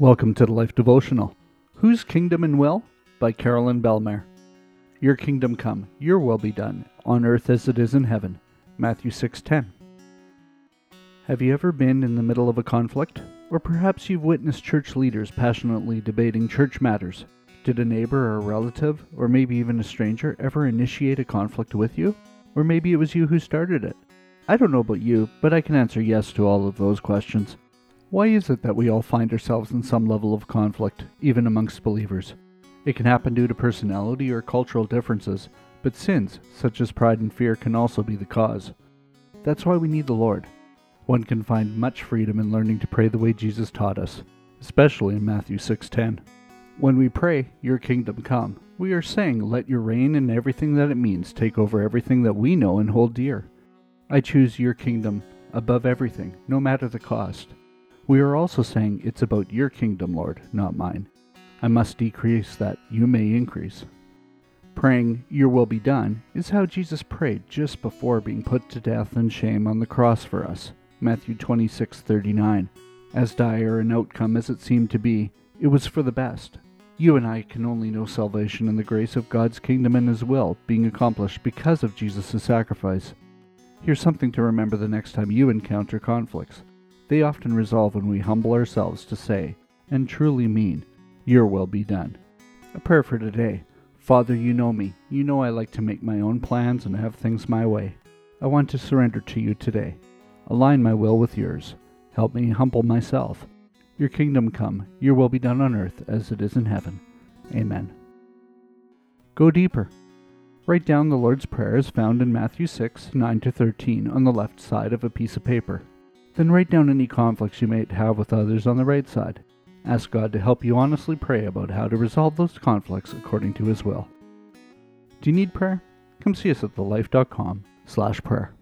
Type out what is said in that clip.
Welcome to the Life Devotional. Whose Kingdom and Will? by Caroline Bellemare. Your kingdom come, your will be done, on earth as it is in heaven. Matthew 6:10. Have you ever been in the middle of a conflict? Or perhaps you've witnessed church leaders passionately debating church matters. Did a neighbor or a relative, or maybe even a stranger, ever initiate a conflict with you? Or maybe it was you who started it? I don't know about you, but I can answer yes to all of those questions. Why is it that we all find ourselves in some level of conflict, even amongst believers? It can happen due to personality or cultural differences, but sins, such as pride and fear, can also be the cause. That's why we need the Lord. One can find much freedom in learning to pray the way Jesus taught us, especially in Matthew 6:10. When we pray, "Your kingdom come," we are saying, "Let your reign and everything that it means take over everything that we know and hold dear." I choose your kingdom above everything, no matter the cost. We are also saying, It's about your kingdom, Lord, not mine. I must decrease that you may increase. Praying, Your will be done, is how Jesus prayed just before being put to death and shame on the cross for us. Matthew 26:39. As dire an outcome as it seemed to be, it was for the best. You and I can only know salvation and the grace of God's kingdom and His will being accomplished because of Jesus' sacrifice. Here's something to remember the next time you encounter conflicts. They often resolve when we humble ourselves to say, and truly mean, Your will be done. A prayer for today. Father, you know me. You know I like to make my own plans and have things my way. I want to surrender to you today. Align my will with yours. Help me humble myself. Your kingdom come, your will be done on earth as it is in heaven. Amen. Go deeper. Write down the Lord's Prayer as found in Matthew 6, 9 to 13 on the left side of a piece of paper. Then write down any conflicts you may have with others on the right side. Ask God to help you honestly pray about how to resolve those conflicts according to His will. Do you need prayer? Come see us at thelife.com slash prayer.